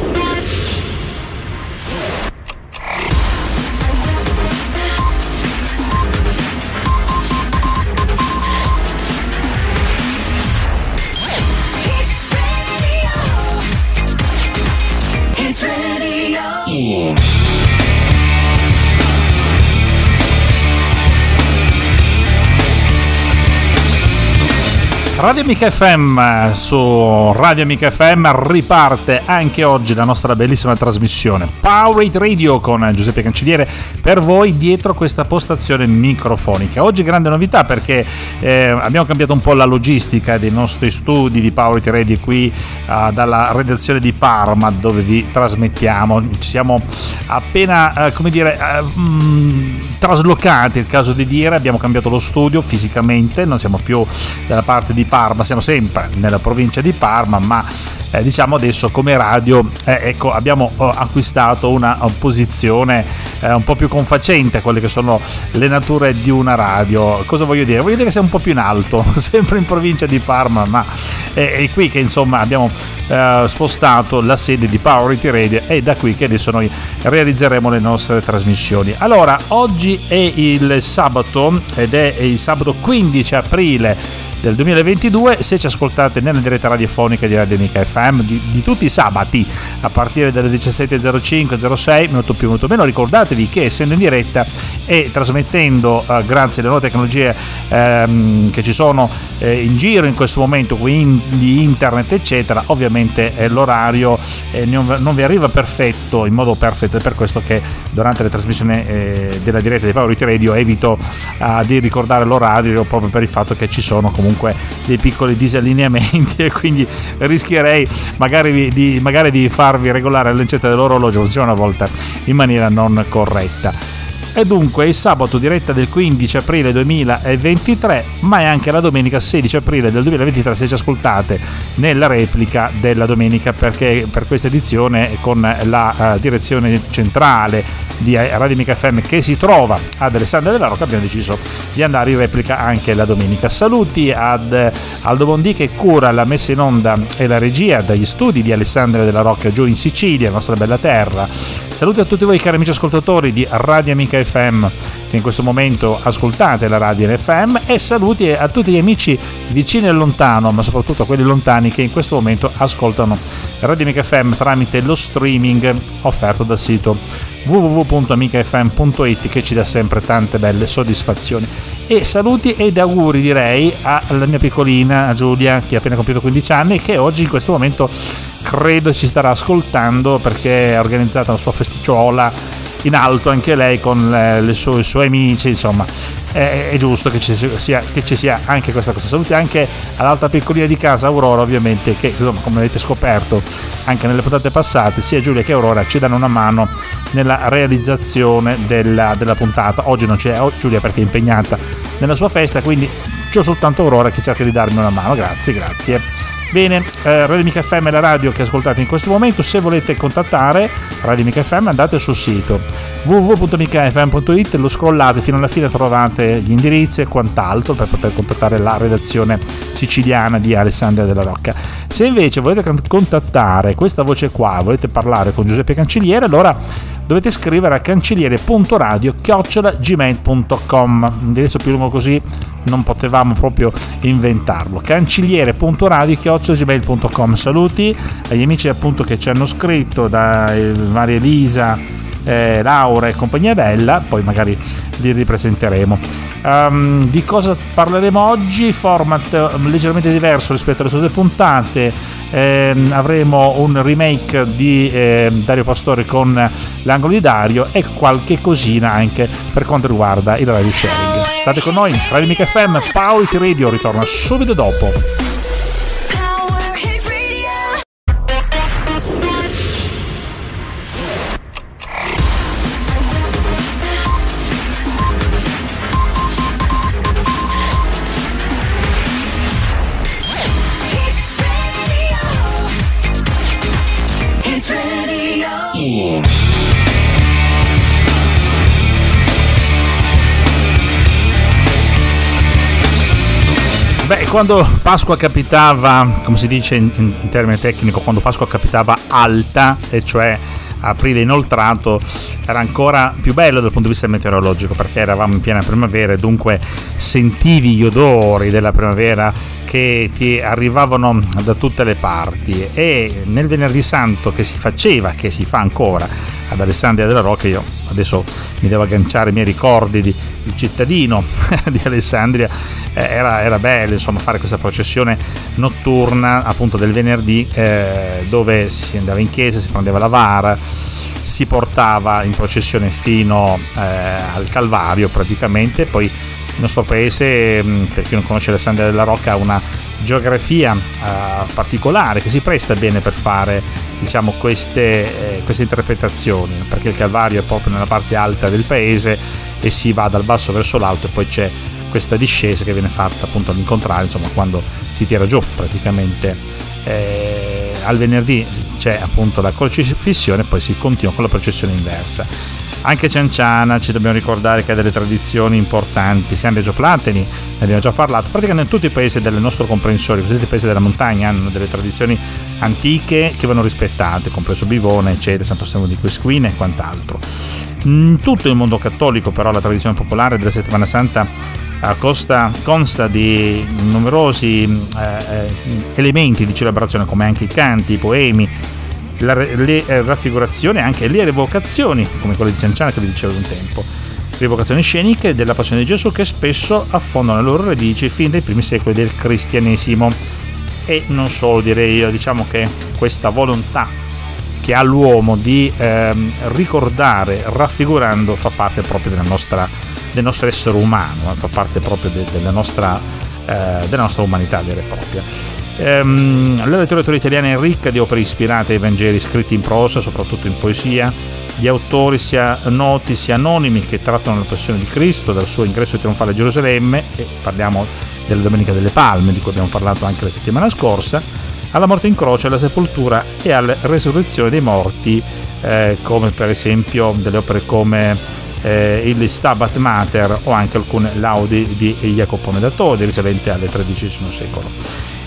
Bye. Radio Amica FM su Radio Amica FM riparte anche oggi la nostra bellissima trasmissione Powerade Radio con Giuseppe Cancelliere per voi dietro questa postazione microfonica. Oggi grande novità perché eh, abbiamo cambiato un po' la logistica dei nostri studi di Powerade Radio qui eh, dalla redazione di Parma dove vi trasmettiamo. Ci siamo appena, eh, come dire, eh, mh, mm, traslocati, è il caso di dire, abbiamo cambiato lo studio fisicamente, non siamo più dalla parte di Parma, siamo sempre nella provincia di Parma, ma eh, diciamo adesso come radio eh, ecco, abbiamo oh, acquistato una posizione eh, un po' più confacente a quelle che sono le nature di una radio. Cosa voglio dire? Voglio dire che siamo un po' più in alto, sempre in provincia di Parma, ma è, è qui che insomma abbiamo eh, spostato la sede di Powerity Radio e da qui che adesso noi realizzeremo le nostre trasmissioni. Allora, oggi è il sabato ed è il sabato 15 aprile del 2022 se ci ascoltate nella diretta radiofonica di Radio Amica FM di, di tutti i sabati a partire dalle 17.05 06 minuto più minuto meno. Ricordatevi che essendo in diretta e trasmettendo eh, grazie alle nuove tecnologie ehm, che ci sono eh, in giro in questo momento quindi internet eccetera ovviamente eh, l'orario eh, non, non, vi arriva perfetto in modo perfetto. È per questo che durante le trasmissioni eh, della diretta di Power Radio evito eh, di ricordare l'orario proprio per il fatto che ci sono comunque comunque dei piccoli disallineamenti e quindi rischierei magari di, magari di farvi regolare l'encetta dell'orologio una volta in maniera non corretta. E dunque il sabato diretta del 15 aprile 2023, ma è anche la domenica 16 aprile del 2023 se ci ascoltate nella replica della domenica perché per questa edizione con la uh, direzione centrale di Radio Mica FM che si trova ad Alessandria della Rocca abbiamo deciso di andare in replica anche la domenica. Saluti ad Aldo Bondi che cura la messa in onda e la regia dagli studi di Alessandria della Rocca giù in Sicilia, nostra bella terra. Saluti a tutti voi cari amici ascoltatori di Radio Amica FM che in questo momento ascoltate la radio FM e saluti a tutti gli amici vicini e lontano, ma soprattutto a quelli lontani che in questo momento ascoltano Radio Amica FM tramite lo streaming offerto dal sito www.amicafm.it che ci dà sempre tante belle soddisfazioni. E saluti ed auguri direi alla mia piccolina Giulia che ha appena compiuto 15 anni e che oggi in questo momento credo ci starà ascoltando perché ha organizzato la sua festicciola in alto anche lei con le, le sue, i suoi amici insomma. È, è giusto che ci, sia, che ci, sia, anche questa cosa. Saluti anche all'alta piccolina di casa Aurora ovviamente che insomma, come avete scoperto anche nelle puntate passate sia Giulia che Aurora ci danno una mano nella realizzazione della, della puntata. Oggi non c'è Giulia perché è impegnata nella sua festa quindi c'ho soltanto Aurora che cerca di darmi una mano. Grazie grazie Bene, eh, Radio Mica FM è la radio che ascoltate in questo momento. Se volete contattare Radio Mica FM andate sul sito www.micafm.it, lo scrollate fino alla fine trovate gli indirizzi e quant'altro per poter contattare la redazione siciliana di Alessandria della Rocca. Se invece volete contattare questa voce qua, volete parlare con Giuseppe Cancelliere, allora dovete scrivere a cancelliere.radio-gmail.com indirizzo più lungo così non potevamo proprio inventarlo. cancelliere.radio-gmail.com saluti agli amici appunto che ci hanno scritto da Maria Elisa eh, Laura e compagnia bella, poi magari li ripresenteremo. Um, di cosa parleremo oggi? Format leggermente diverso rispetto alle solite puntate eh, avremo un remake di eh, Dario Pastore con l'angolo di Dario e qualche cosina anche per quanto riguarda il radio sharing. State con noi, Radio Mica FM, Power Radio ritorna subito dopo. Quando Pasqua capitava, come si dice in, in termine tecnico, quando Pasqua capitava alta, e cioè aprile inoltrato era ancora più bello dal punto di vista meteorologico perché eravamo in piena primavera e dunque sentivi gli odori della primavera che ti arrivavano da tutte le parti. E nel venerdì santo che si faceva, che si fa ancora ad Alessandria della Rocca, io adesso mi devo agganciare ai miei ricordi di, di cittadino di Alessandria, eh, era, era, bello insomma fare questa processione notturna appunto del venerdì eh, dove si andava in chiesa, si prendeva la vara, si portava in processione fino eh, al Calvario praticamente, poi il nostro paese, mm, per chi non conosce Alessandria della Rocca, ha una geografia uh, particolare che si presta bene per fare diciamo, queste, eh, queste interpretazioni, perché il Calvario è proprio nella parte alta del paese e si va dal basso verso l'alto e poi c'è questa discesa che viene fatta appunto all'incontrario, insomma quando si tira giù praticamente. Eh, al venerdì c'è appunto la crocifissione e poi si continua con la processione inversa. Anche Cianciana ci dobbiamo ricordare che ha delle tradizioni importanti, sia Reggio Platini, ne abbiamo già parlato, praticamente tutti i paesi del nostro comprensorio, così i paesi della montagna hanno delle tradizioni antiche che vanno rispettate, compreso Bivone, eccetera, Santo Stefano di Quesquina e quant'altro. In tutto il mondo cattolico però la tradizione popolare della settimana santa Costa, consta di numerosi eh, eh, elementi di celebrazione come anche i canti, i poemi, la, le eh, raffigurazioni e anche le revocazioni, come quelle di Cianciana che vi dicevo un tempo. Rivocazioni sceniche della passione di Gesù che spesso affondano le loro radici fin dai primi secoli del cristianesimo. E non solo direi io, diciamo che questa volontà che ha l'uomo di ehm, ricordare raffigurando fa parte proprio della nostra, del nostro essere umano, fa parte proprio de, della, nostra, eh, della nostra umanità vera e propria. Ehm, la letteratura italiana è ricca di opere ispirate ai Vangeli scritti in prosa, soprattutto in poesia, di autori sia noti sia anonimi che trattano la passione di Cristo, dal suo ingresso trionfale a Gerusalemme, e parliamo della Domenica delle Palme, di cui abbiamo parlato anche la settimana scorsa, alla morte in croce, alla sepoltura e alla resurrezione dei morti, eh, come per esempio delle opere come eh, il Stabat Mater o anche alcune laudi di Jacopone da Todi risalenti al XIII secolo.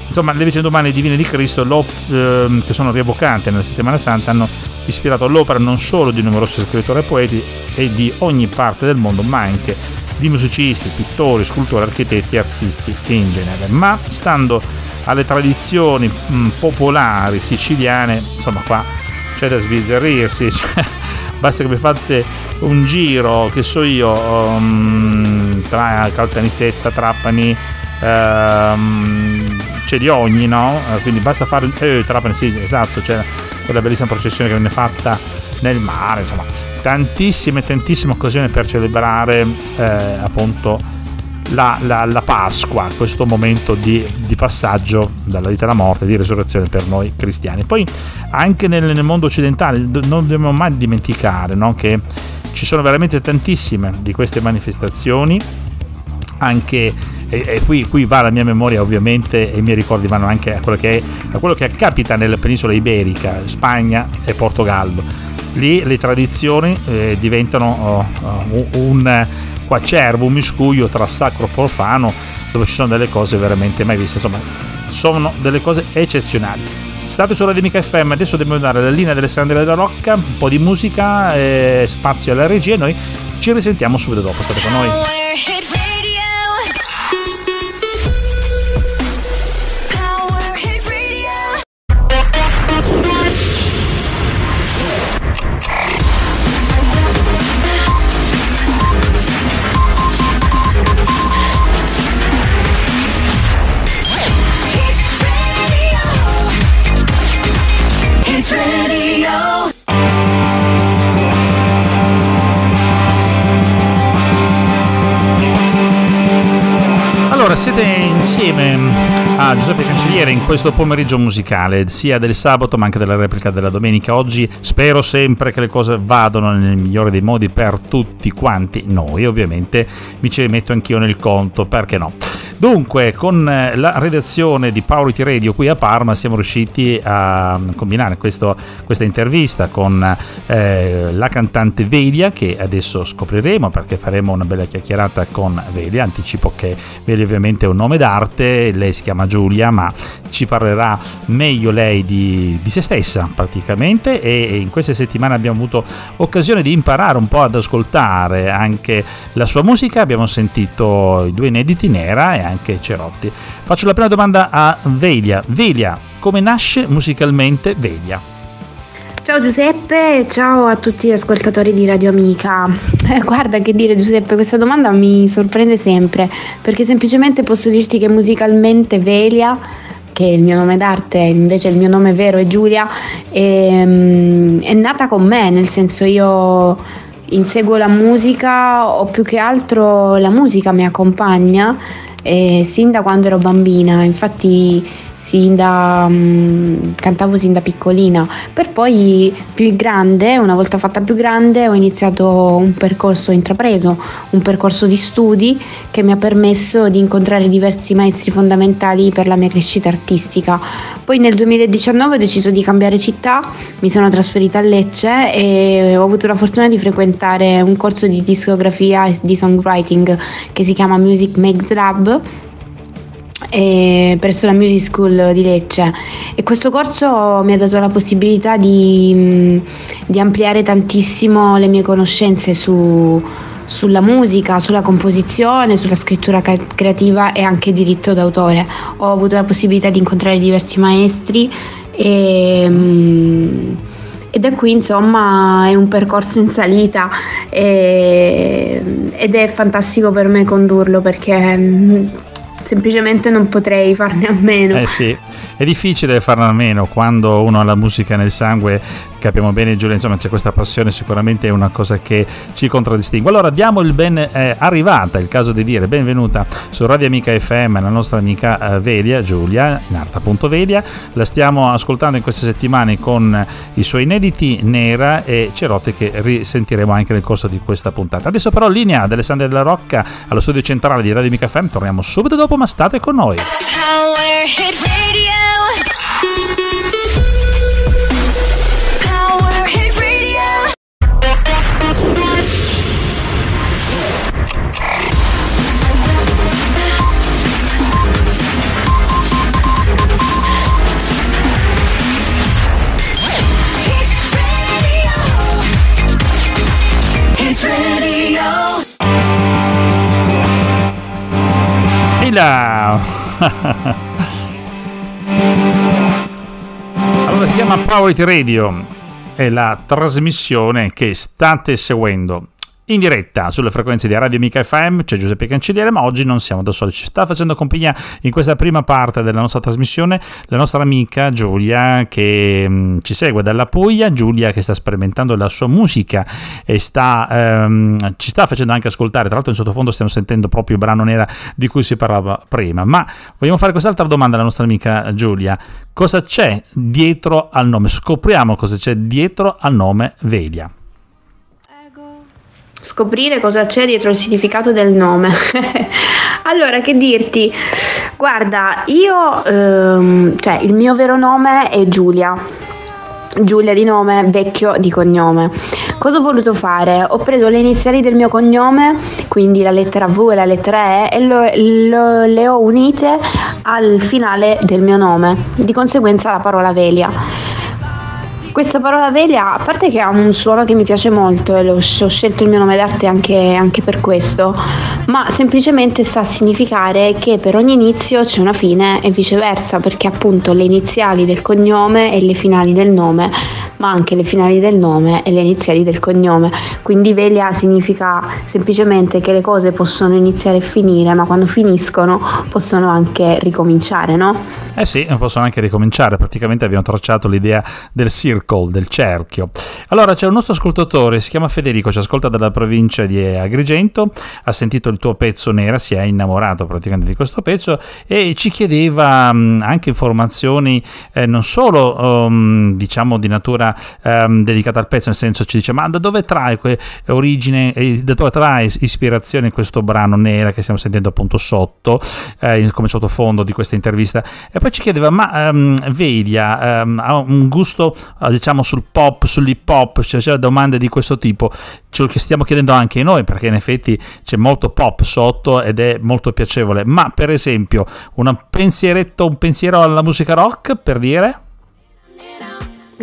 Insomma, le vicende umane divine di Cristo, eh, che sono rievocate nella settimana santa, hanno ispirato l'opera non solo di numerosi scrittori e poeti e di ogni parte del mondo, ma anche di musicisti, pittori, scultori, architetti e artisti in genere. Ma stando alle tradizioni mh, popolari siciliane, insomma qua c'è da sbizzarrirsi, cioè, basta che vi fate un giro, che so io, um, tra Caltanissetta, Trapani, um, c'è di ogni, no? Eh, quindi basta fare eh, Trapani, sì, esatto, c'è quella bellissima processione che viene fatta nel mare, insomma, tantissime, tantissime occasioni per celebrare eh, appunto la, la, la, Pasqua, questo momento di, di, passaggio dalla vita alla morte, di resurrezione per noi cristiani. Poi anche nel, nel mondo occidentale non dobbiamo mai dimenticare no, che ci sono veramente tantissime di queste manifestazioni, anche e, qui, qui, va la mia memoria ovviamente e i miei ricordi vanno anche a quello che, è, a quello che capita nella penisola iberica, Spagna e Portogallo. Lì le tradizioni eh, diventano uh, un quacervo, un miscuglio tra sacro e profano, dove ci sono delle cose veramente mai viste. Insomma, sono delle cose eccezionali. State su Radio Mica FM, adesso dobbiamo dare la linea dell'Alessandria della Rocca, un po' di musica, eh, spazio alla regia e noi ci risentiamo subito dopo. State con noi. Insieme a Giuseppe Cancelliere in questo pomeriggio musicale, sia del sabato ma anche della replica della domenica. Oggi spero sempre che le cose vadano nel migliore dei modi per tutti quanti noi, ovviamente mi ci metto anch'io nel conto, perché no? Dunque, con eh, la redazione di Powerity Radio qui a Parma siamo riusciti a combinare questo, questa intervista con eh, la cantante Velia che adesso scopriremo perché faremo una bella chiacchierata con Velia. Anticipo che Velia ovviamente è un nome d'arte, lei si chiama Giulia ma ci parlerà meglio lei di, di se stessa praticamente e in queste settimane abbiamo avuto occasione di imparare un po' ad ascoltare anche la sua musica, abbiamo sentito i due inediti Nera e anche Cerotti. Faccio la prima domanda a Velia. Velia, come nasce musicalmente Velia? Ciao Giuseppe, ciao a tutti gli ascoltatori di Radio Amica. Eh, guarda che dire Giuseppe, questa domanda mi sorprende sempre, perché semplicemente posso dirti che musicalmente Velia che è il mio nome d'arte, invece il mio nome vero è Giulia, è, ehm, è nata con me, nel senso io inseguo la musica o più che altro la musica mi accompagna eh, sin da quando ero bambina, infatti sin da, um, cantavo sin da piccolina, per poi più grande, una volta fatta più grande, ho iniziato un percorso intrapreso, un percorso di studi che mi ha permesso di incontrare diversi maestri fondamentali per la mia crescita artistica. Poi nel 2019 ho deciso di cambiare città, mi sono trasferita a Lecce e ho avuto la fortuna di frequentare un corso di discografia e di songwriting che si chiama Music Makes Lab presso la Music School di Lecce e questo corso mi ha dato la possibilità di, di ampliare tantissimo le mie conoscenze su, sulla musica, sulla composizione, sulla scrittura creativa e anche diritto d'autore. Ho avuto la possibilità di incontrare diversi maestri e, e da qui insomma è un percorso in salita e, ed è fantastico per me condurlo perché semplicemente non potrei farne a meno. Eh sì, è difficile farne a meno quando uno ha la musica nel sangue, capiamo bene Giulia, insomma c'è questa passione, sicuramente è una cosa che ci contraddistingue. Allora diamo il ben eh, arrivata, il caso di dire benvenuta su Radio Amica FM, la nostra amica eh, Velia, Giulia, in arte appunto Velia, la stiamo ascoltando in queste settimane con i suoi inediti Nera e Cerotti che risentiremo anche nel corso di questa puntata. Adesso però linea di Alessandra della Rocca allo studio centrale di Radio Amica FM, torniamo subito dopo ma state con noi. Power Hit Radio. Baila! allora si chiama Power Radio, è la trasmissione che state seguendo in diretta sulle frequenze di Radio Amica FM, c'è Giuseppe Cancelliere, ma oggi non siamo da soli, ci sta facendo compagnia in questa prima parte della nostra trasmissione la nostra amica Giulia che mm, ci segue dalla Puglia, Giulia che sta sperimentando la sua musica e sta, ehm, ci sta facendo anche ascoltare, tra l'altro in sottofondo stiamo sentendo proprio il brano nera di cui si parlava prima, ma vogliamo fare quest'altra domanda alla nostra amica Giulia, cosa c'è dietro al nome? Scopriamo cosa c'è dietro al nome Velia scoprire cosa c'è dietro il significato del nome. allora, che dirti? Guarda, io, ehm, cioè, il mio vero nome è Giulia. Giulia di nome, vecchio di cognome. Cosa ho voluto fare? Ho preso le iniziali del mio cognome, quindi la lettera V e la lettera E, e lo, lo, le ho unite al finale del mio nome, di conseguenza la parola Velia. Questa parola Velia, a parte che ha un suono che mi piace molto e ho scelto il mio nome d'arte anche, anche per questo, ma semplicemente sta a significare che per ogni inizio c'è una fine e viceversa, perché appunto le iniziali del cognome e le finali del nome, ma anche le finali del nome e le iniziali del cognome. Quindi Velia significa semplicemente che le cose possono iniziare e finire, ma quando finiscono possono anche ricominciare, no? Eh sì, possono anche ricominciare, praticamente abbiamo tracciato l'idea del circle circle, del cerchio. Allora c'è un nostro ascoltatore, si chiama Federico, ci ascolta dalla provincia di Agrigento, ha sentito il tuo pezzo nera, si è innamorato praticamente di questo pezzo e ci chiedeva mh, anche informazioni eh, non solo um, diciamo di natura ehm, dedicata al pezzo, nel senso ci dice ma da dove trae origine e da dove trae ispirazione questo brano nera che stiamo sentendo appunto sotto, eh, come sottofondo di questa intervista e poi ci chiedeva ma ehm, Vedia ehm, ha un gusto eh, diciamo sul pop, sull'hip hop, cioè, cioè domande di questo tipo, ce lo stiamo chiedendo anche noi perché in effetti c'è molto pop sotto ed è molto piacevole, ma per esempio un pensieretto, un pensiero alla musica rock per dire?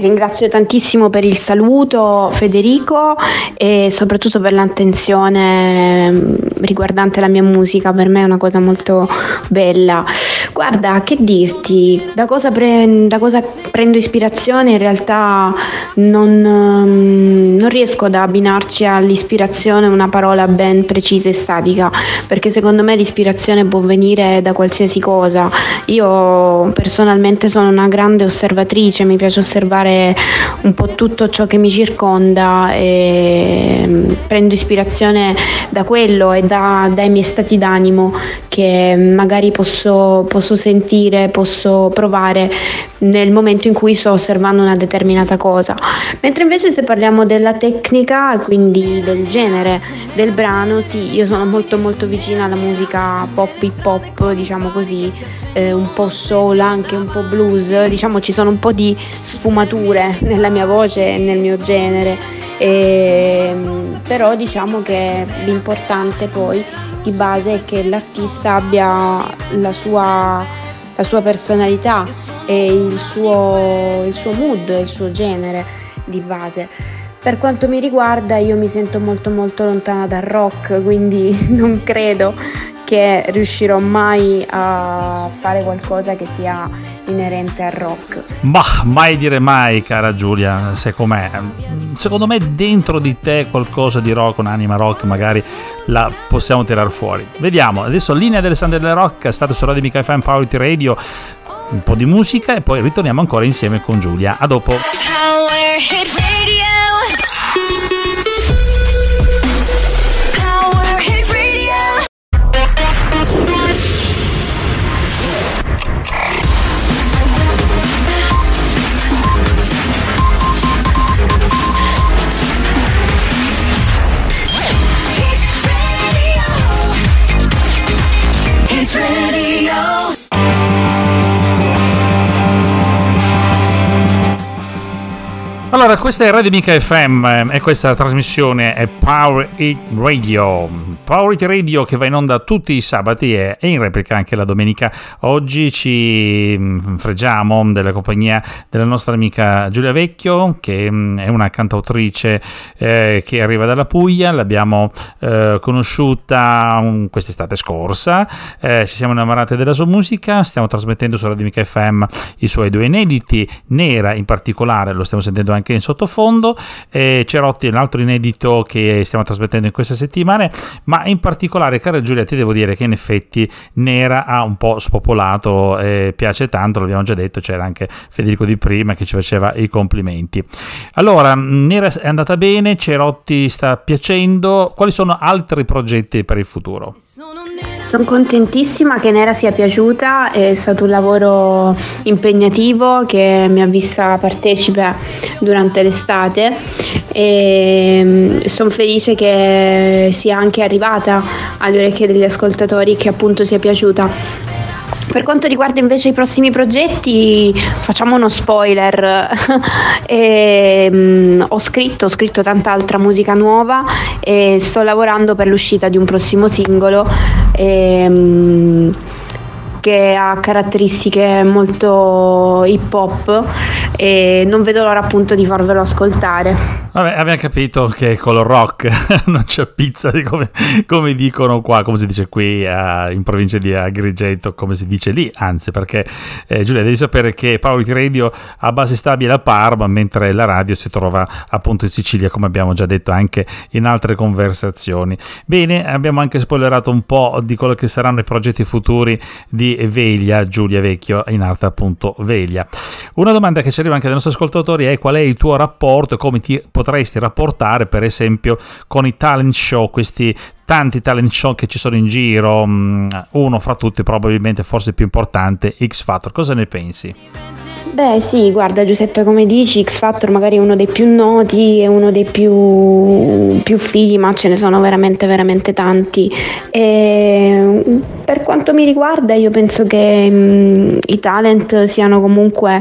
Ringrazio tantissimo per il saluto Federico e soprattutto per l'attenzione mm, riguardante la mia musica, per me è una cosa molto bella. Guarda, che dirti, da cosa, pre- da cosa prendo ispirazione in realtà non, mm, non riesco ad abbinarci all'ispirazione una parola ben precisa e statica, perché secondo me l'ispirazione può venire da qualsiasi cosa. Io personalmente sono una grande osservatrice, mi piace osservare un po' tutto ciò che mi circonda e mm, prendo ispirazione da quello e da, dai miei stati d'animo che magari posso, posso sentire, posso provare nel momento in cui sto osservando una determinata cosa. Mentre invece se parliamo della tecnica, quindi del genere del brano, sì, io sono molto molto vicina alla musica pop hip hop, diciamo così, eh, un po' soul, anche un po' blues, diciamo ci sono un po' di sfumature nella mia voce e nel mio genere. E, però diciamo che l'importante poi di base è che l'artista abbia la sua, la sua personalità e il suo, il suo mood, il suo genere di base. Per quanto mi riguarda io mi sento molto molto lontana dal rock, quindi non credo che riuscirò mai a fare qualcosa che sia inerente al rock. Ma mai dire mai, cara Giulia, sai com'è? Secondo me dentro di te qualcosa di rock, un'anima rock, magari la possiamo tirare fuori. Vediamo, adesso linea dell'Alessandro del Rock, è stato su Radio Mica FM Power Radio, un po' di musica e poi ritorniamo ancora insieme con Giulia. A dopo. Allora, questa è Radio Mica FM e questa trasmissione è Power It Radio. Power It Radio che va in onda tutti i sabati e in replica anche la domenica. Oggi ci mm, fregiamo della compagnia della nostra amica Giulia Vecchio, che mm, è una cantautrice eh, che arriva dalla Puglia. L'abbiamo eh, conosciuta quest'estate scorsa. Eh, ci siamo innamorate della sua musica. Stiamo trasmettendo su Radio Mica FM i suoi due inediti. Nera in particolare, lo stiamo sentendo anche anche in sottofondo. Eh, Cerotti è un altro inedito che stiamo trasmettendo in queste settimane, ma in particolare, cara Giulia, ti devo dire che in effetti Nera ha un po' spopolato, eh, piace tanto, l'abbiamo già detto, c'era anche Federico Di Prima che ci faceva i complimenti. Allora, Nera è andata bene, Cerotti sta piacendo, quali sono altri progetti per il futuro? Sono contentissima che Nera sia piaciuta, è stato un lavoro impegnativo che mi ha vista partecipe durante l'estate e mm, sono felice che sia anche arrivata alle orecchie degli ascoltatori che appunto sia piaciuta. Per quanto riguarda invece i prossimi progetti, facciamo uno spoiler. e, um, ho, scritto, ho scritto tanta altra musica nuova e sto lavorando per l'uscita di un prossimo singolo. E, um, che ha caratteristiche molto hip hop e non vedo l'ora appunto di farvelo ascoltare. Vabbè, abbiamo capito che con lo rock non c'è pizza di come, come, dicono qua, come si dice qui uh, in provincia di Agrigento, come si dice lì, anzi perché eh, Giulia devi sapere che Power Radio ha base stabile a Parma, mentre la radio si trova appunto in Sicilia, come abbiamo già detto anche in altre conversazioni. Bene, abbiamo anche spoilerato un po' di quello che saranno i progetti futuri di Veglia, Giulia Vecchio, in arte appunto Veglia. Una domanda che ci arriva anche dai nostri ascoltatori è qual è il tuo rapporto e come ti potresti rapportare per esempio con i talent show, questi tanti talent show che ci sono in giro, mm, uno fra tutti probabilmente forse il più importante, X Factor, cosa ne pensi? Beh sì, guarda Giuseppe come dici, X Factor magari è uno dei più noti, è uno dei più, più fighi, ma ce ne sono veramente veramente tanti. E per quanto mi riguarda io penso che mh, i talent siano comunque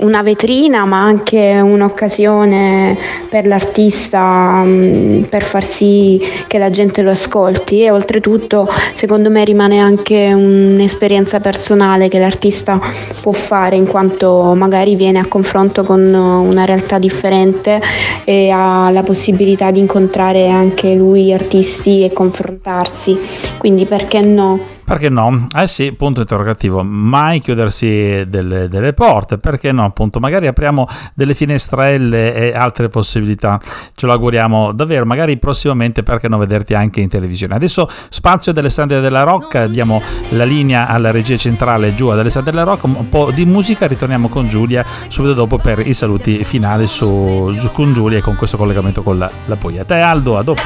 una vetrina ma anche un'occasione per l'artista mh, per far sì che la gente lo ascolti e oltretutto secondo me rimane anche un'esperienza personale che l'artista può fare in quanto magari viene a confronto con una realtà differente e ha la possibilità di incontrare anche lui artisti e confrontarsi. Quindi perché no? Perché no? Eh sì, punto interrogativo. Mai chiudersi delle, delle, porte, perché no? Appunto, magari apriamo delle finestrelle e altre possibilità. Ce lo auguriamo davvero. Magari prossimamente, perché no, vederti anche in televisione. Adesso spazio ad Alessandria della Rocca, diamo la linea alla regia centrale giù ad Alessandria della Rocca, un po' di musica, ritorniamo con Giulia subito dopo per i saluti finali su, con Giulia e con questo collegamento con la, la Puglia. Te Aldo, a dopo.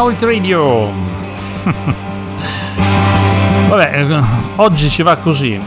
Poet Radio. Vabbè, eh, oggi ci va così.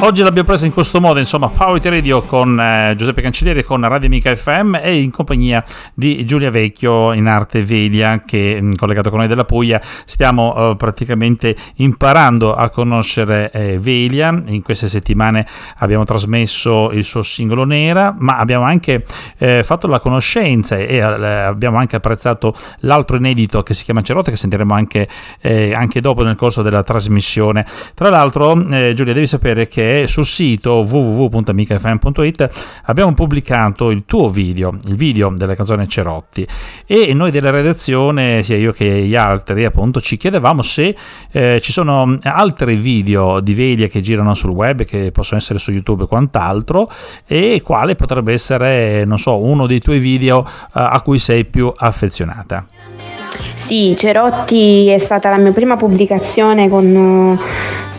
Oggi l'abbiamo presa in questo modo, insomma, Power Radio con eh, Giuseppe Cancellieri con Radio Amica FM e in compagnia di Giulia Vecchio in arte Velia che mm, collegato con noi della Puglia stiamo eh, praticamente imparando a conoscere eh, Velia. In queste settimane abbiamo trasmesso il suo singolo Nera, ma abbiamo anche eh, fatto la conoscenza e eh, abbiamo anche apprezzato l'altro inedito che si chiama Cerotte che sentiremo anche, eh, anche dopo nel corso della trasmissione. Tra l'altro, Giulia, devi sapere che sul sito www.amicafm.it abbiamo pubblicato il tuo video, il video della canzone Cerotti e noi della redazione, sia io che gli altri appunto, ci chiedevamo se eh, ci sono altri video di Velia che girano sul web, che possono essere su YouTube e quant'altro e quale potrebbe essere, non so, uno dei tuoi video eh, a cui sei più affezionata. Sì, Cerotti è stata la mia prima pubblicazione con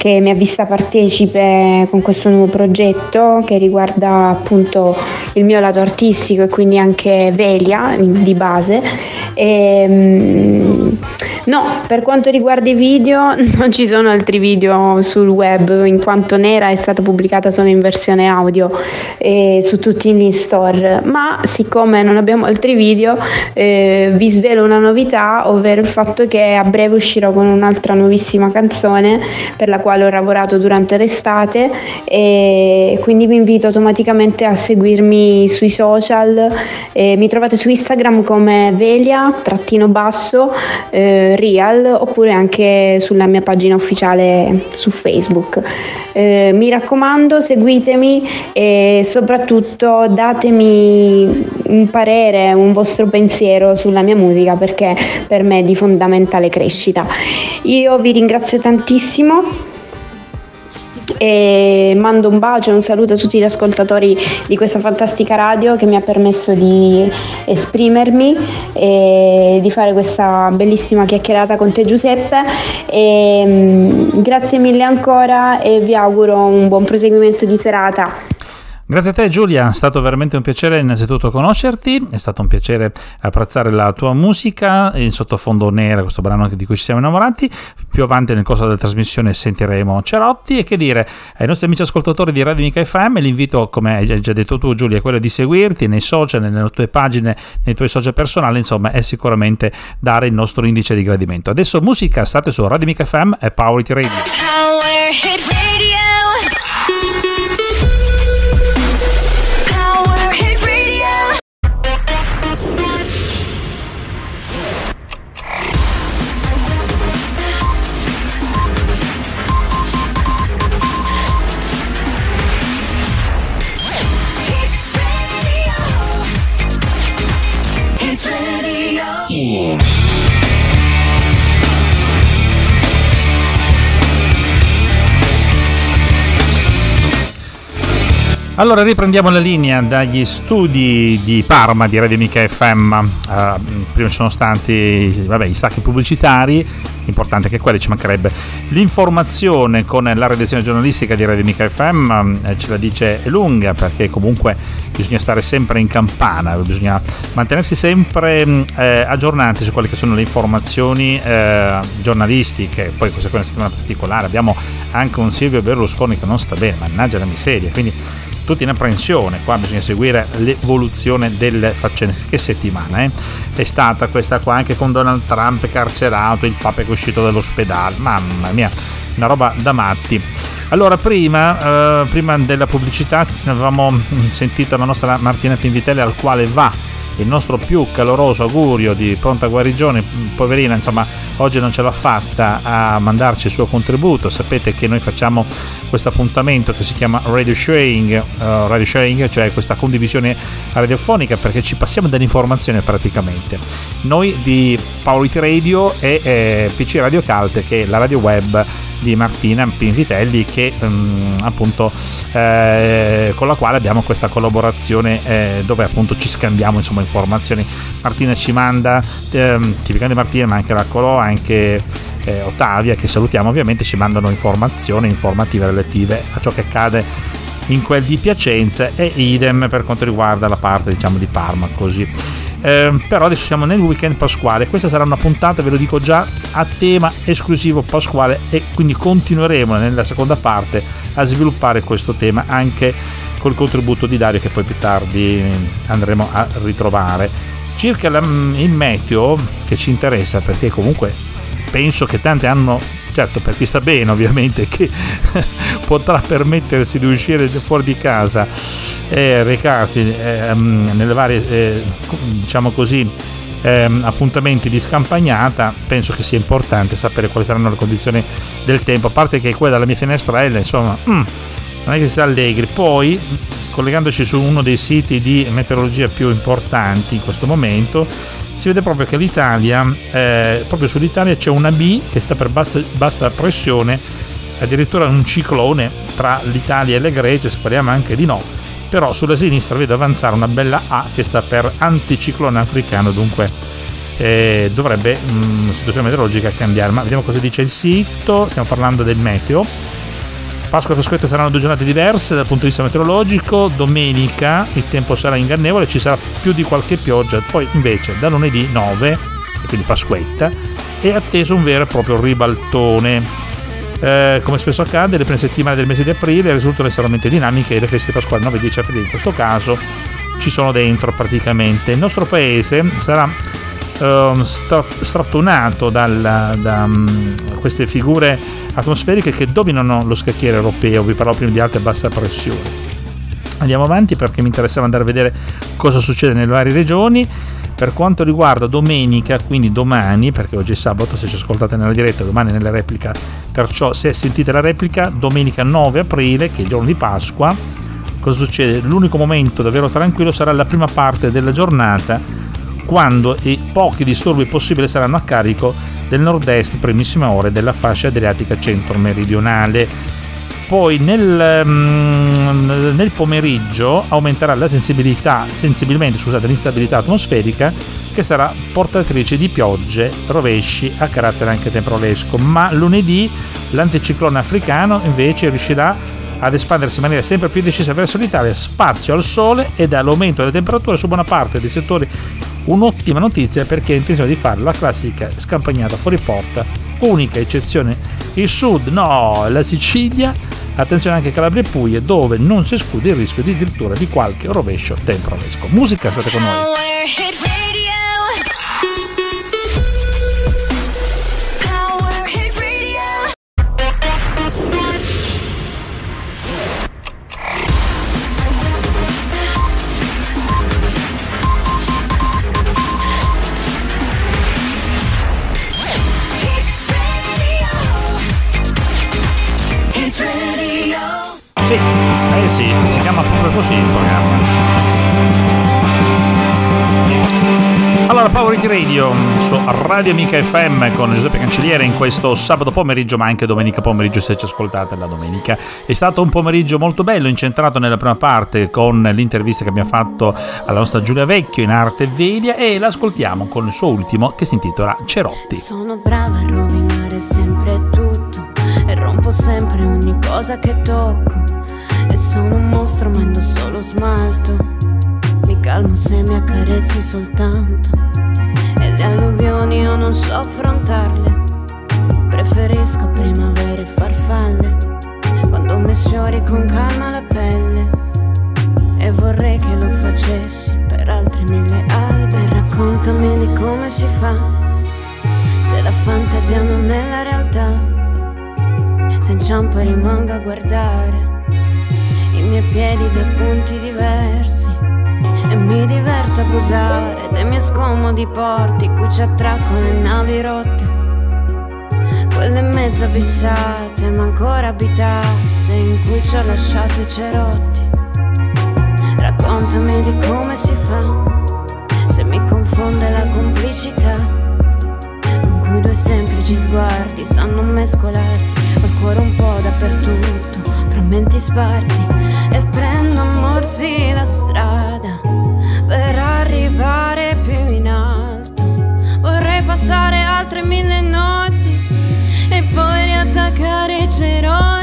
che mi ha vista partecipe con questo nuovo progetto che riguarda appunto il mio lato artistico e quindi anche Velia di base. E, ehm, no, per quanto riguarda i video non ci sono altri video sul web in quanto Nera è stata pubblicata solo in versione audio e su tutti gli store, ma siccome non abbiamo altri video eh, vi svelo una novità, ovvero il fatto che a breve uscirò con un'altra nuovissima canzone per la quale quale ho lavorato durante l'estate e quindi vi invito automaticamente a seguirmi sui social. Eh, mi trovate su Instagram come Velia trattino basso eh, oppure anche sulla mia pagina ufficiale su Facebook. Eh, mi raccomando, seguitemi e soprattutto datemi un parere, un vostro pensiero sulla mia musica perché per me è di fondamentale crescita. Io vi ringrazio tantissimo e mando un bacio e un saluto a tutti gli ascoltatori di questa fantastica radio che mi ha permesso di esprimermi e di fare questa bellissima chiacchierata con te Giuseppe e, um, grazie mille ancora e vi auguro un buon proseguimento di serata. Grazie a te Giulia, è stato veramente un piacere innanzitutto conoscerti, è stato un piacere apprezzare la tua musica, in sottofondo nera questo brano di cui ci siamo innamorati, più avanti nel corso della trasmissione sentiremo Cerotti e che dire ai nostri amici ascoltatori di Radio Mica FM l'invito come hai già detto tu Giulia è quello di seguirti nei social, nelle tue pagine, nei tuoi social personali, insomma è sicuramente dare il nostro indice di gradimento. Adesso musica, state su Radio Mica FM e Power It Radio. Power. Allora riprendiamo la linea dagli studi di Parma di Radio Mica FM. Uh, eh, prima ci sono stati vabbè, gli stacchi pubblicitari, importante che quelli ci mancherebbe. L'informazione con la redazione giornalistica di Radio Mica FM eh, ce la dice lunga perché comunque bisogna stare sempre in campana, bisogna mantenersi sempre eh, aggiornati su quelle che sono le informazioni eh, giornalistiche. Poi questa è una settimana particolare, abbiamo anche un Silvio Berlusconi che non sta bene, mannaggia la miseria, quindi tutti in apprensione, qua bisogna seguire l'evoluzione delle faccende. Che settimana eh? è stata questa qua anche con Donald Trump carcerato, il Papa è uscito dall'ospedale, mamma mia, una roba da matti. Allora, prima, eh, prima della pubblicità avevamo sentito la nostra Martina Pinvitelli al quale va il nostro più caloroso augurio di pronta guarigione, poverina, insomma, oggi non ce l'ha fatta a mandarci il suo contributo. Sapete che noi facciamo questo appuntamento che si chiama radio sharing, uh, radio sharing, cioè questa condivisione radiofonica perché ci passiamo dell'informazione praticamente. Noi di Powerity Radio e eh, PC Radio Calte che è la radio web di Martina Pinvitelli che um, appunto eh, con la quale abbiamo questa collaborazione eh, dove appunto ci scambiamo insomma informazioni. Martina ci manda ehm, tipicamente Martina ma anche la Colò anche eh, Ottavia che salutiamo ovviamente ci mandano informazioni informative relative a ciò che accade in quel di Piacenza e idem per quanto riguarda la parte diciamo di Parma così eh, però adesso siamo nel weekend pasquale. Questa sarà una puntata ve lo dico già a tema esclusivo pasquale e quindi continueremo nella seconda parte a sviluppare questo tema anche col contributo di Dario che poi più tardi andremo a ritrovare. Circa mm, il meteo che ci interessa perché comunque penso che tanti hanno certo per chi sta bene ovviamente che potrà permettersi di uscire fuori di casa e recarsi eh, nelle varie eh, diciamo così eh, appuntamenti di scampagnata penso che sia importante sapere quali saranno le condizioni del tempo. A parte che quella della mia finestrella insomma mm, non è che sia allegri. Poi collegandoci su uno dei siti di meteorologia più importanti in questo momento si vede proprio che l'Italia, eh, proprio sull'Italia c'è una B che sta per bassa, bassa pressione, addirittura un ciclone tra l'Italia e le Grecia, speriamo anche di no, però sulla sinistra vedo avanzare una bella A che sta per anticiclone africano, dunque eh, dovrebbe mm, situazione meteorologica cambiare, ma vediamo cosa dice il sito, stiamo parlando del meteo Pasqua e Pasquetta saranno due giornate diverse dal punto di vista meteorologico. Domenica il tempo sarà ingannevole, ci sarà più di qualche pioggia. Poi invece da lunedì 9, e quindi Pasquetta, è atteso un vero e proprio ribaltone. Eh, come spesso accade, le prime settimane del mese di aprile risultano estremamente dinamiche e le feste pasquali 9 e 10 aprile in questo caso ci sono dentro praticamente. Il nostro paese sarà uh, strattonato da um, queste figure atmosferiche che dominano lo scacchiere europeo, vi parlo prima di alta e bassa pressione. Andiamo avanti perché mi interessava andare a vedere cosa succede nelle varie regioni. Per quanto riguarda domenica, quindi domani, perché oggi è sabato, se ci ascoltate nella diretta, domani nella replica, perciò se sentite la replica, domenica 9 aprile, che è il giorno di Pasqua, cosa succede? L'unico momento davvero tranquillo sarà la prima parte della giornata quando i pochi disturbi possibili saranno a carico del nord-est primissime ore della fascia adriatica centro-meridionale. Poi nel, mm, nel, pomeriggio aumenterà la sensibilità, sensibilmente scusate, l'instabilità atmosferica che sarà portatrice di piogge, rovesci a carattere anche temporalesco, ma lunedì l'anticiclone africano invece riuscirà ad espandersi in maniera sempre più decisa verso l'Italia, spazio al sole ed all'aumento delle temperature su buona parte dei settori Un'ottima notizia perché ha intenzione di fare la classica scampagnata fuori porta, unica eccezione il sud, no, la Sicilia, attenzione anche Calabria e Puglia dove non si esclude il rischio di addirittura di qualche rovescio temporalesco. Musica, state con noi. Così il programma. Allora, Power Radio su Radio Amica FM con Giuseppe Cancelliere in questo sabato pomeriggio, ma anche domenica pomeriggio se ci ascoltate la domenica. È stato un pomeriggio molto bello, incentrato nella prima parte con l'intervista che abbiamo fatto alla nostra Giulia Vecchio in Arte Velia e l'ascoltiamo con il suo ultimo che si intitola Cerotti. Sono brava a rovinare sempre tutto e rompo sempre ogni cosa che tocco. Sono un mostro ma indosso solo smalto mi calmo se mi accarezzi soltanto. E le alluvioni io non so affrontarle. Preferisco primavere e farfalle. Quando mi sfiori con calma la pelle. E vorrei che lo facessi per altri mille albe. Raccontami di come si fa. Se la fantasia non è la realtà. Se inciampo e rimango a guardare miei piedi da punti diversi. E mi diverto a abusare dei miei scomodi porti Qui ci attraccano le navi rotte. Quelle mezzo abissate ma ancora abitate In cui ci ho lasciato i cerotti. Raccontami di come si fa Se mi confonde la complicità cui due semplici sguardi sanno mescolarsi Ho il cuore un po' dappertutto Frammenti sparsi E prendo a morsi la strada per arrivare più in alto. Vorrei passare altre mille notti e poi riattaccare i cerotti.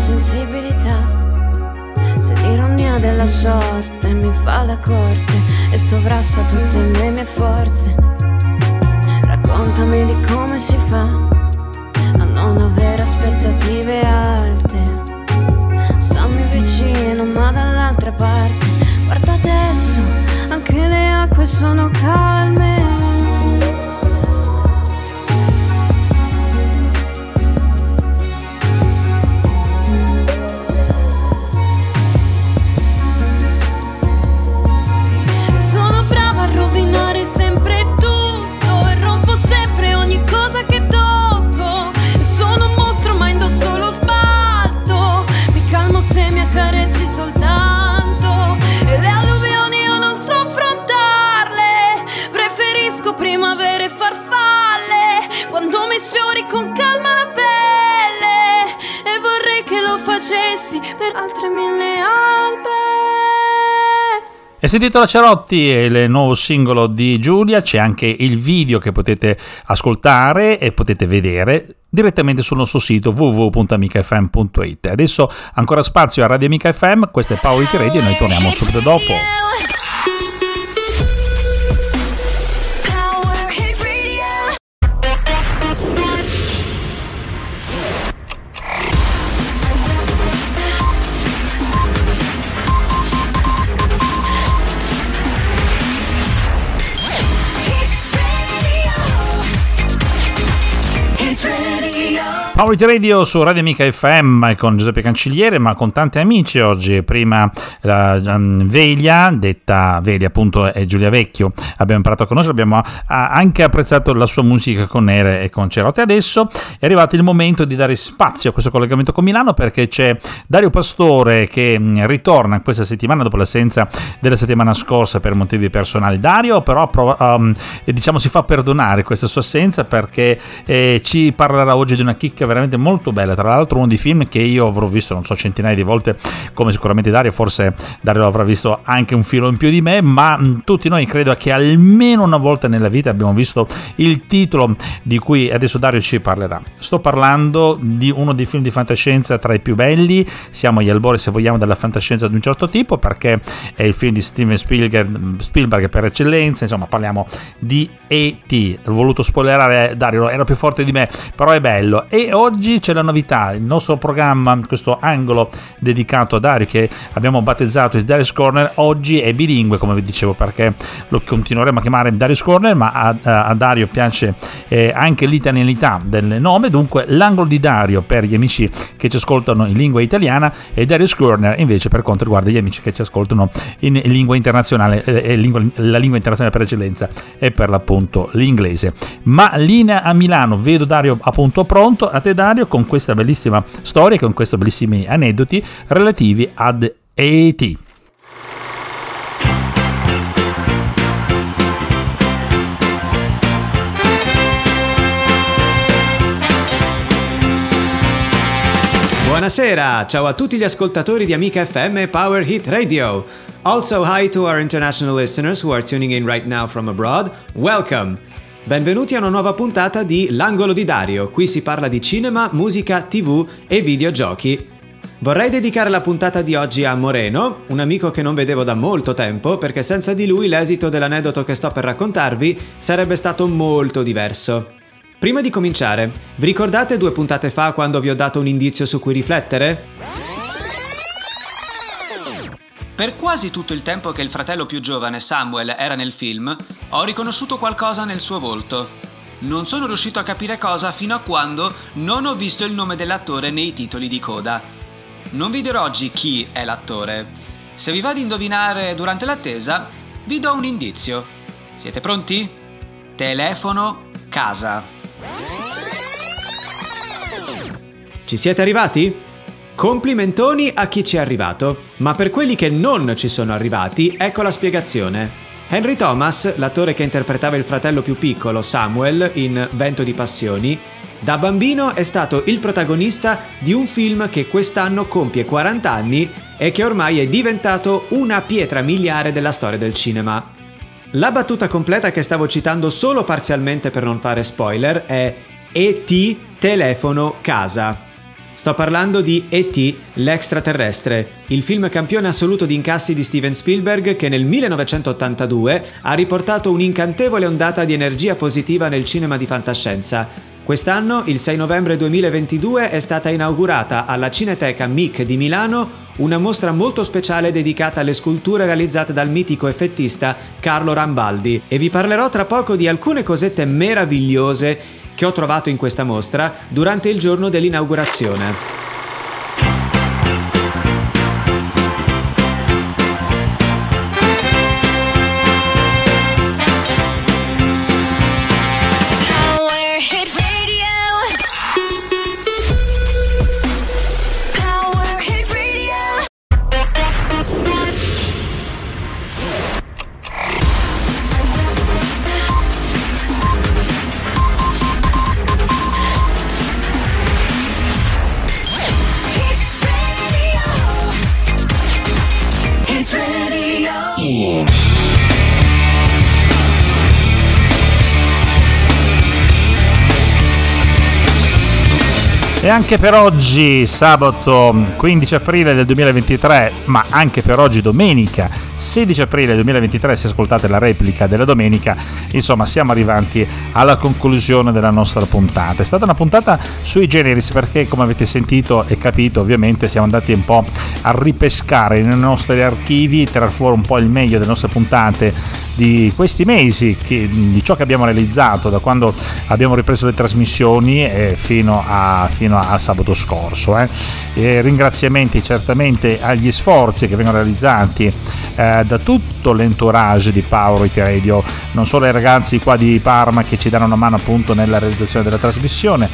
Sensibilità. Se l'ironia della sorte mi fa la corte e sovrasta tutte le mie forze. Raccontami di come si fa a non avere aspettative alte. Stammi vicino ma dall'altra parte. Guarda adesso, anche le acque sono calme. E si intitola Cerotti, è il nuovo singolo di Giulia, c'è anche il video che potete ascoltare e potete vedere direttamente sul nostro sito www.amicafm.it. Adesso ancora spazio a Radio Amica FM, questo è Paolo Radio e noi torniamo subito dopo. Power Radio su Radio Amica FM con Giuseppe Cancelliere, ma con tanti amici oggi. Prima la um, Velia, detta Velia appunto è Giulia Vecchio, abbiamo imparato a conoscere, abbiamo anche apprezzato la sua musica con Nere e con Cerotti. Adesso è arrivato il momento di dare spazio a questo collegamento con Milano perché c'è Dario Pastore che mm, ritorna questa settimana dopo l'assenza della settimana scorsa per motivi personali. Dario però um, diciamo si fa perdonare questa sua assenza perché eh, ci parlerà oggi di una chicca veramente molto bella. Tra l'altro, uno dei film che io avrò visto, non so, centinaia di volte, come sicuramente Dario, forse Dario avrà visto anche un filo in più di me, ma tutti noi credo che almeno una volta nella vita abbiamo visto il titolo di cui adesso Dario ci parlerà. Sto parlando di uno dei film di fantascienza tra i più belli, siamo agli albori se vogliamo della fantascienza di un certo tipo perché è il film di Steven Spielberg, Spielberg per eccellenza, insomma parliamo di E.T. Ho voluto spoilerare Dario, era più forte di me, però è bello. E oggi c'è la novità, il nostro programma, questo angolo dedicato a Dario che abbiamo battezzato il Darius Corner, oggi è bilingue come vi dicevo perché lo continueremo a chiamare Darius Corner, ma a, a Dario piace eh, anche l'italianità del nome, dunque l'angolo di Dario per gli amici che ci ascoltano in lingua italiana e Darius Corner invece per quanto riguarda gli amici che ci ascoltano in lingua internazionale, eh, lingua, la lingua internazionale per eccellenza è per l'appunto l'inglese. Ma linea a Milano, vedo Dario appunto pronto, a te Dario con questa bellissima storia, con questi bellissimi aneddoti relativi ad ET. Buonasera, ciao a tutti gli ascoltatori di Amica FM Power Hit Radio. Also hi to our international listeners who are tuning in right now from abroad. Welcome. Benvenuti a una nuova puntata di L'angolo di Dario. Qui si parla di cinema, musica, tv e videogiochi. Vorrei dedicare la puntata di oggi a Moreno, un amico che non vedevo da molto tempo, perché senza di lui l'esito dell'aneddoto che sto per raccontarvi sarebbe stato molto diverso. Prima di cominciare, vi ricordate due puntate fa quando vi ho dato un indizio su cui riflettere? Per quasi tutto il tempo che il fratello più giovane, Samuel, era nel film, ho riconosciuto qualcosa nel suo volto. Non sono riuscito a capire cosa fino a quando non ho visto il nome dell'attore nei titoli di coda. Non vi dirò oggi chi è l'attore. Se vi va di indovinare durante l'attesa, vi do un indizio. Siete pronti? Telefono casa. Ci siete arrivati? Complimentoni a chi ci è arrivato, ma per quelli che non ci sono arrivati, ecco la spiegazione. Henry Thomas, l'attore che interpretava il fratello più piccolo, Samuel, in Vento di Passioni, da bambino è stato il protagonista di un film che quest'anno compie 40 anni e che ormai è diventato una pietra miliare della storia del cinema. La battuta completa che stavo citando solo parzialmente per non fare spoiler è E.T. telefono casa. Sto parlando di E.T. l'extraterrestre, il film campione assoluto di incassi di Steven Spielberg che nel 1982 ha riportato un'incantevole ondata di energia positiva nel cinema di fantascienza. Quest'anno, il 6 novembre 2022, è stata inaugurata alla Cineteca MIC di Milano una mostra molto speciale dedicata alle sculture realizzate dal mitico effettista Carlo Rambaldi e vi parlerò tra poco di alcune cosette meravigliose che ho trovato in questa mostra durante il giorno dell'inaugurazione. E anche per oggi, sabato 15 aprile del 2023, ma anche per oggi domenica 16 aprile 2023, se ascoltate la replica della domenica, insomma siamo arrivati alla conclusione della nostra puntata. È stata una puntata sui generis perché come avete sentito e capito ovviamente siamo andati un po' a ripescare nei nostri archivi, tirar fuori un po' il meglio delle nostre puntate di questi mesi, che, di ciò che abbiamo realizzato da quando abbiamo ripreso le trasmissioni eh, fino, a, fino, a, sabato scorso. Eh. ringraziamenti certamente agli sforzi che vengono realizzati eh, da tutto l'entourage di Power It Radio, non solo ai ragazzi qua di Parma che ci danno una mano appunto nella realizzazione della trasmissione,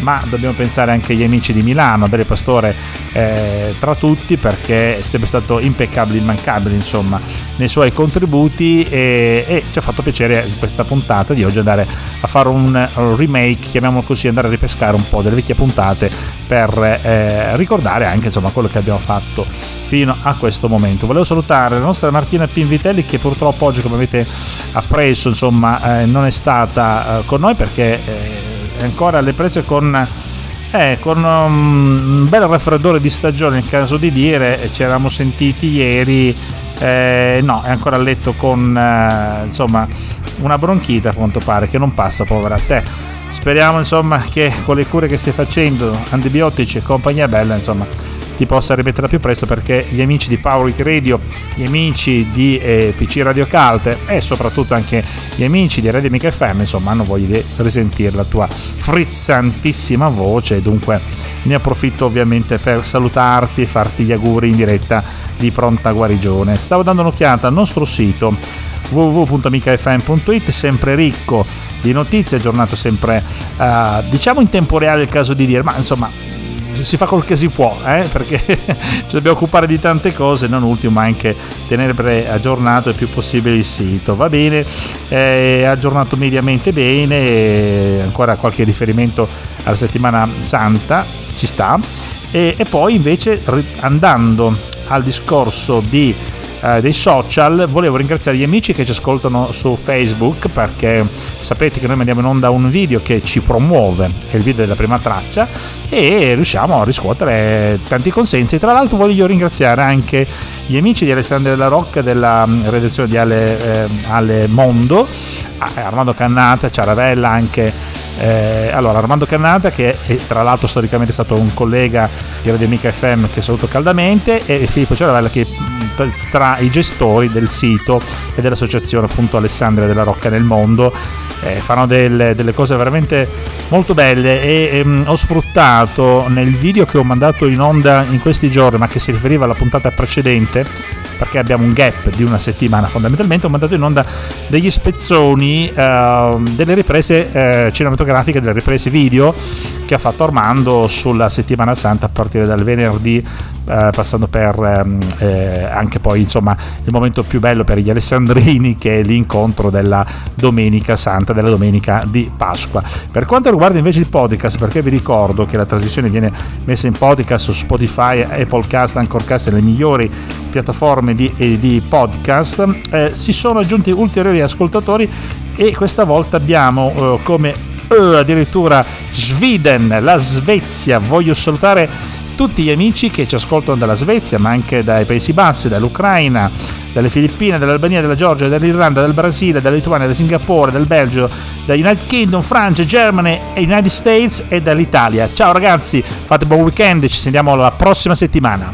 ma dobbiamo pensare anche agli amici di Milano, Adele Pastore eh, tra tutti perché è sempre stato impeccabile, immancabile insomma nei suoi contributi e, e, ci ha fatto piacere in questa puntata di oggi andare a fare un remake, chiamiamolo così, andare a ripescare un po' delle vecchie puntate per eh, ricordare anche insomma quello che abbiamo fatto fino a questo momento. Volevo salutare la nostra Martina Pinvitelli che purtroppo oggi come avete appreso insomma eh, non è stata eh, con noi perché eh, ancora alle prese con eh, con um, un bel raffreddore di stagione, in caso di dire, ci eravamo sentiti ieri, eh, no, è ancora a letto con eh, insomma una bronchita a quanto pare, che non passa, povera te. Speriamo insomma che con le cure che stai facendo, antibiotici e compagnia bella, insomma, ti possa rimettere più presto perché gli amici di Power Week Radio, gli amici di eh, PC Radio Cult e soprattutto anche gli amici di Radio Mica FM insomma hanno voglia di risentire la tua frizzantissima voce dunque ne approfitto ovviamente per salutarti e farti gli auguri in diretta di pronta guarigione. Stavo dando un'occhiata al nostro sito www.micafm.it sempre ricco di notizie, aggiornato sempre uh, diciamo in tempo reale il caso di dire, ma insomma si fa quel che si può, eh? perché ci dobbiamo occupare di tante cose, non ultimo anche tenere aggiornato il più possibile il sito. Va bene, è aggiornato mediamente bene, ancora qualche riferimento alla settimana santa ci sta. E, e poi invece andando al discorso di eh, dei social, volevo ringraziare gli amici che ci ascoltano su Facebook perché sapete che noi mandiamo in onda un video che ci promuove, è il video della prima traccia e riusciamo a riscuotere tanti consensi. Tra l'altro voglio ringraziare anche gli amici di Alessandro della Rocca della mm, redazione di Ale, eh, Ale Mondo, Armando Cannata, Ciaravella anche eh, allora, Armando Cannata, che è tra l'altro storicamente stato un collega di Radio Amica FM che saluto caldamente, e Filippo Ciaravella, che tra i gestori del sito e dell'associazione appunto Alessandria della Rocca nel mondo eh, fanno delle, delle, cose veramente molto belle. E ehm, ho sfruttato nel video che ho mandato in onda in questi giorni ma che si riferiva alla puntata precedente perché abbiamo un gap di una settimana fondamentalmente ho mandato in onda degli spezzoni eh, delle riprese eh, cinematografiche delle riprese video che ha fatto Armando sulla settimana santa a partire dal venerdì eh, passando per ehm, eh, anche poi insomma il momento più bello per gli alessandrini che è l'incontro della domenica santa della domenica di Pasqua. Per quanto riguarda invece il podcast perché vi ricordo che la trasmissione viene messa in podcast su Spotify, Applecast, Anchorcast e le migliori piattaforme di, eh, di podcast eh, si sono aggiunti ulteriori ascoltatori e questa volta abbiamo eh, come eh, addirittura Sviden, la Svezia voglio salutare tutti gli amici che ci ascoltano dalla Svezia, ma anche dai Paesi Bassi, dall'Ucraina, dalle Filippine, dall'Albania, dalla Georgia, dall'Irlanda, dal Brasile, dalla Lituania, da Singapore, dal Belgio, da United Kingdom, Francia, Germany, United States e dall'Italia. Ciao ragazzi, fate buon weekend, ci sentiamo la prossima settimana.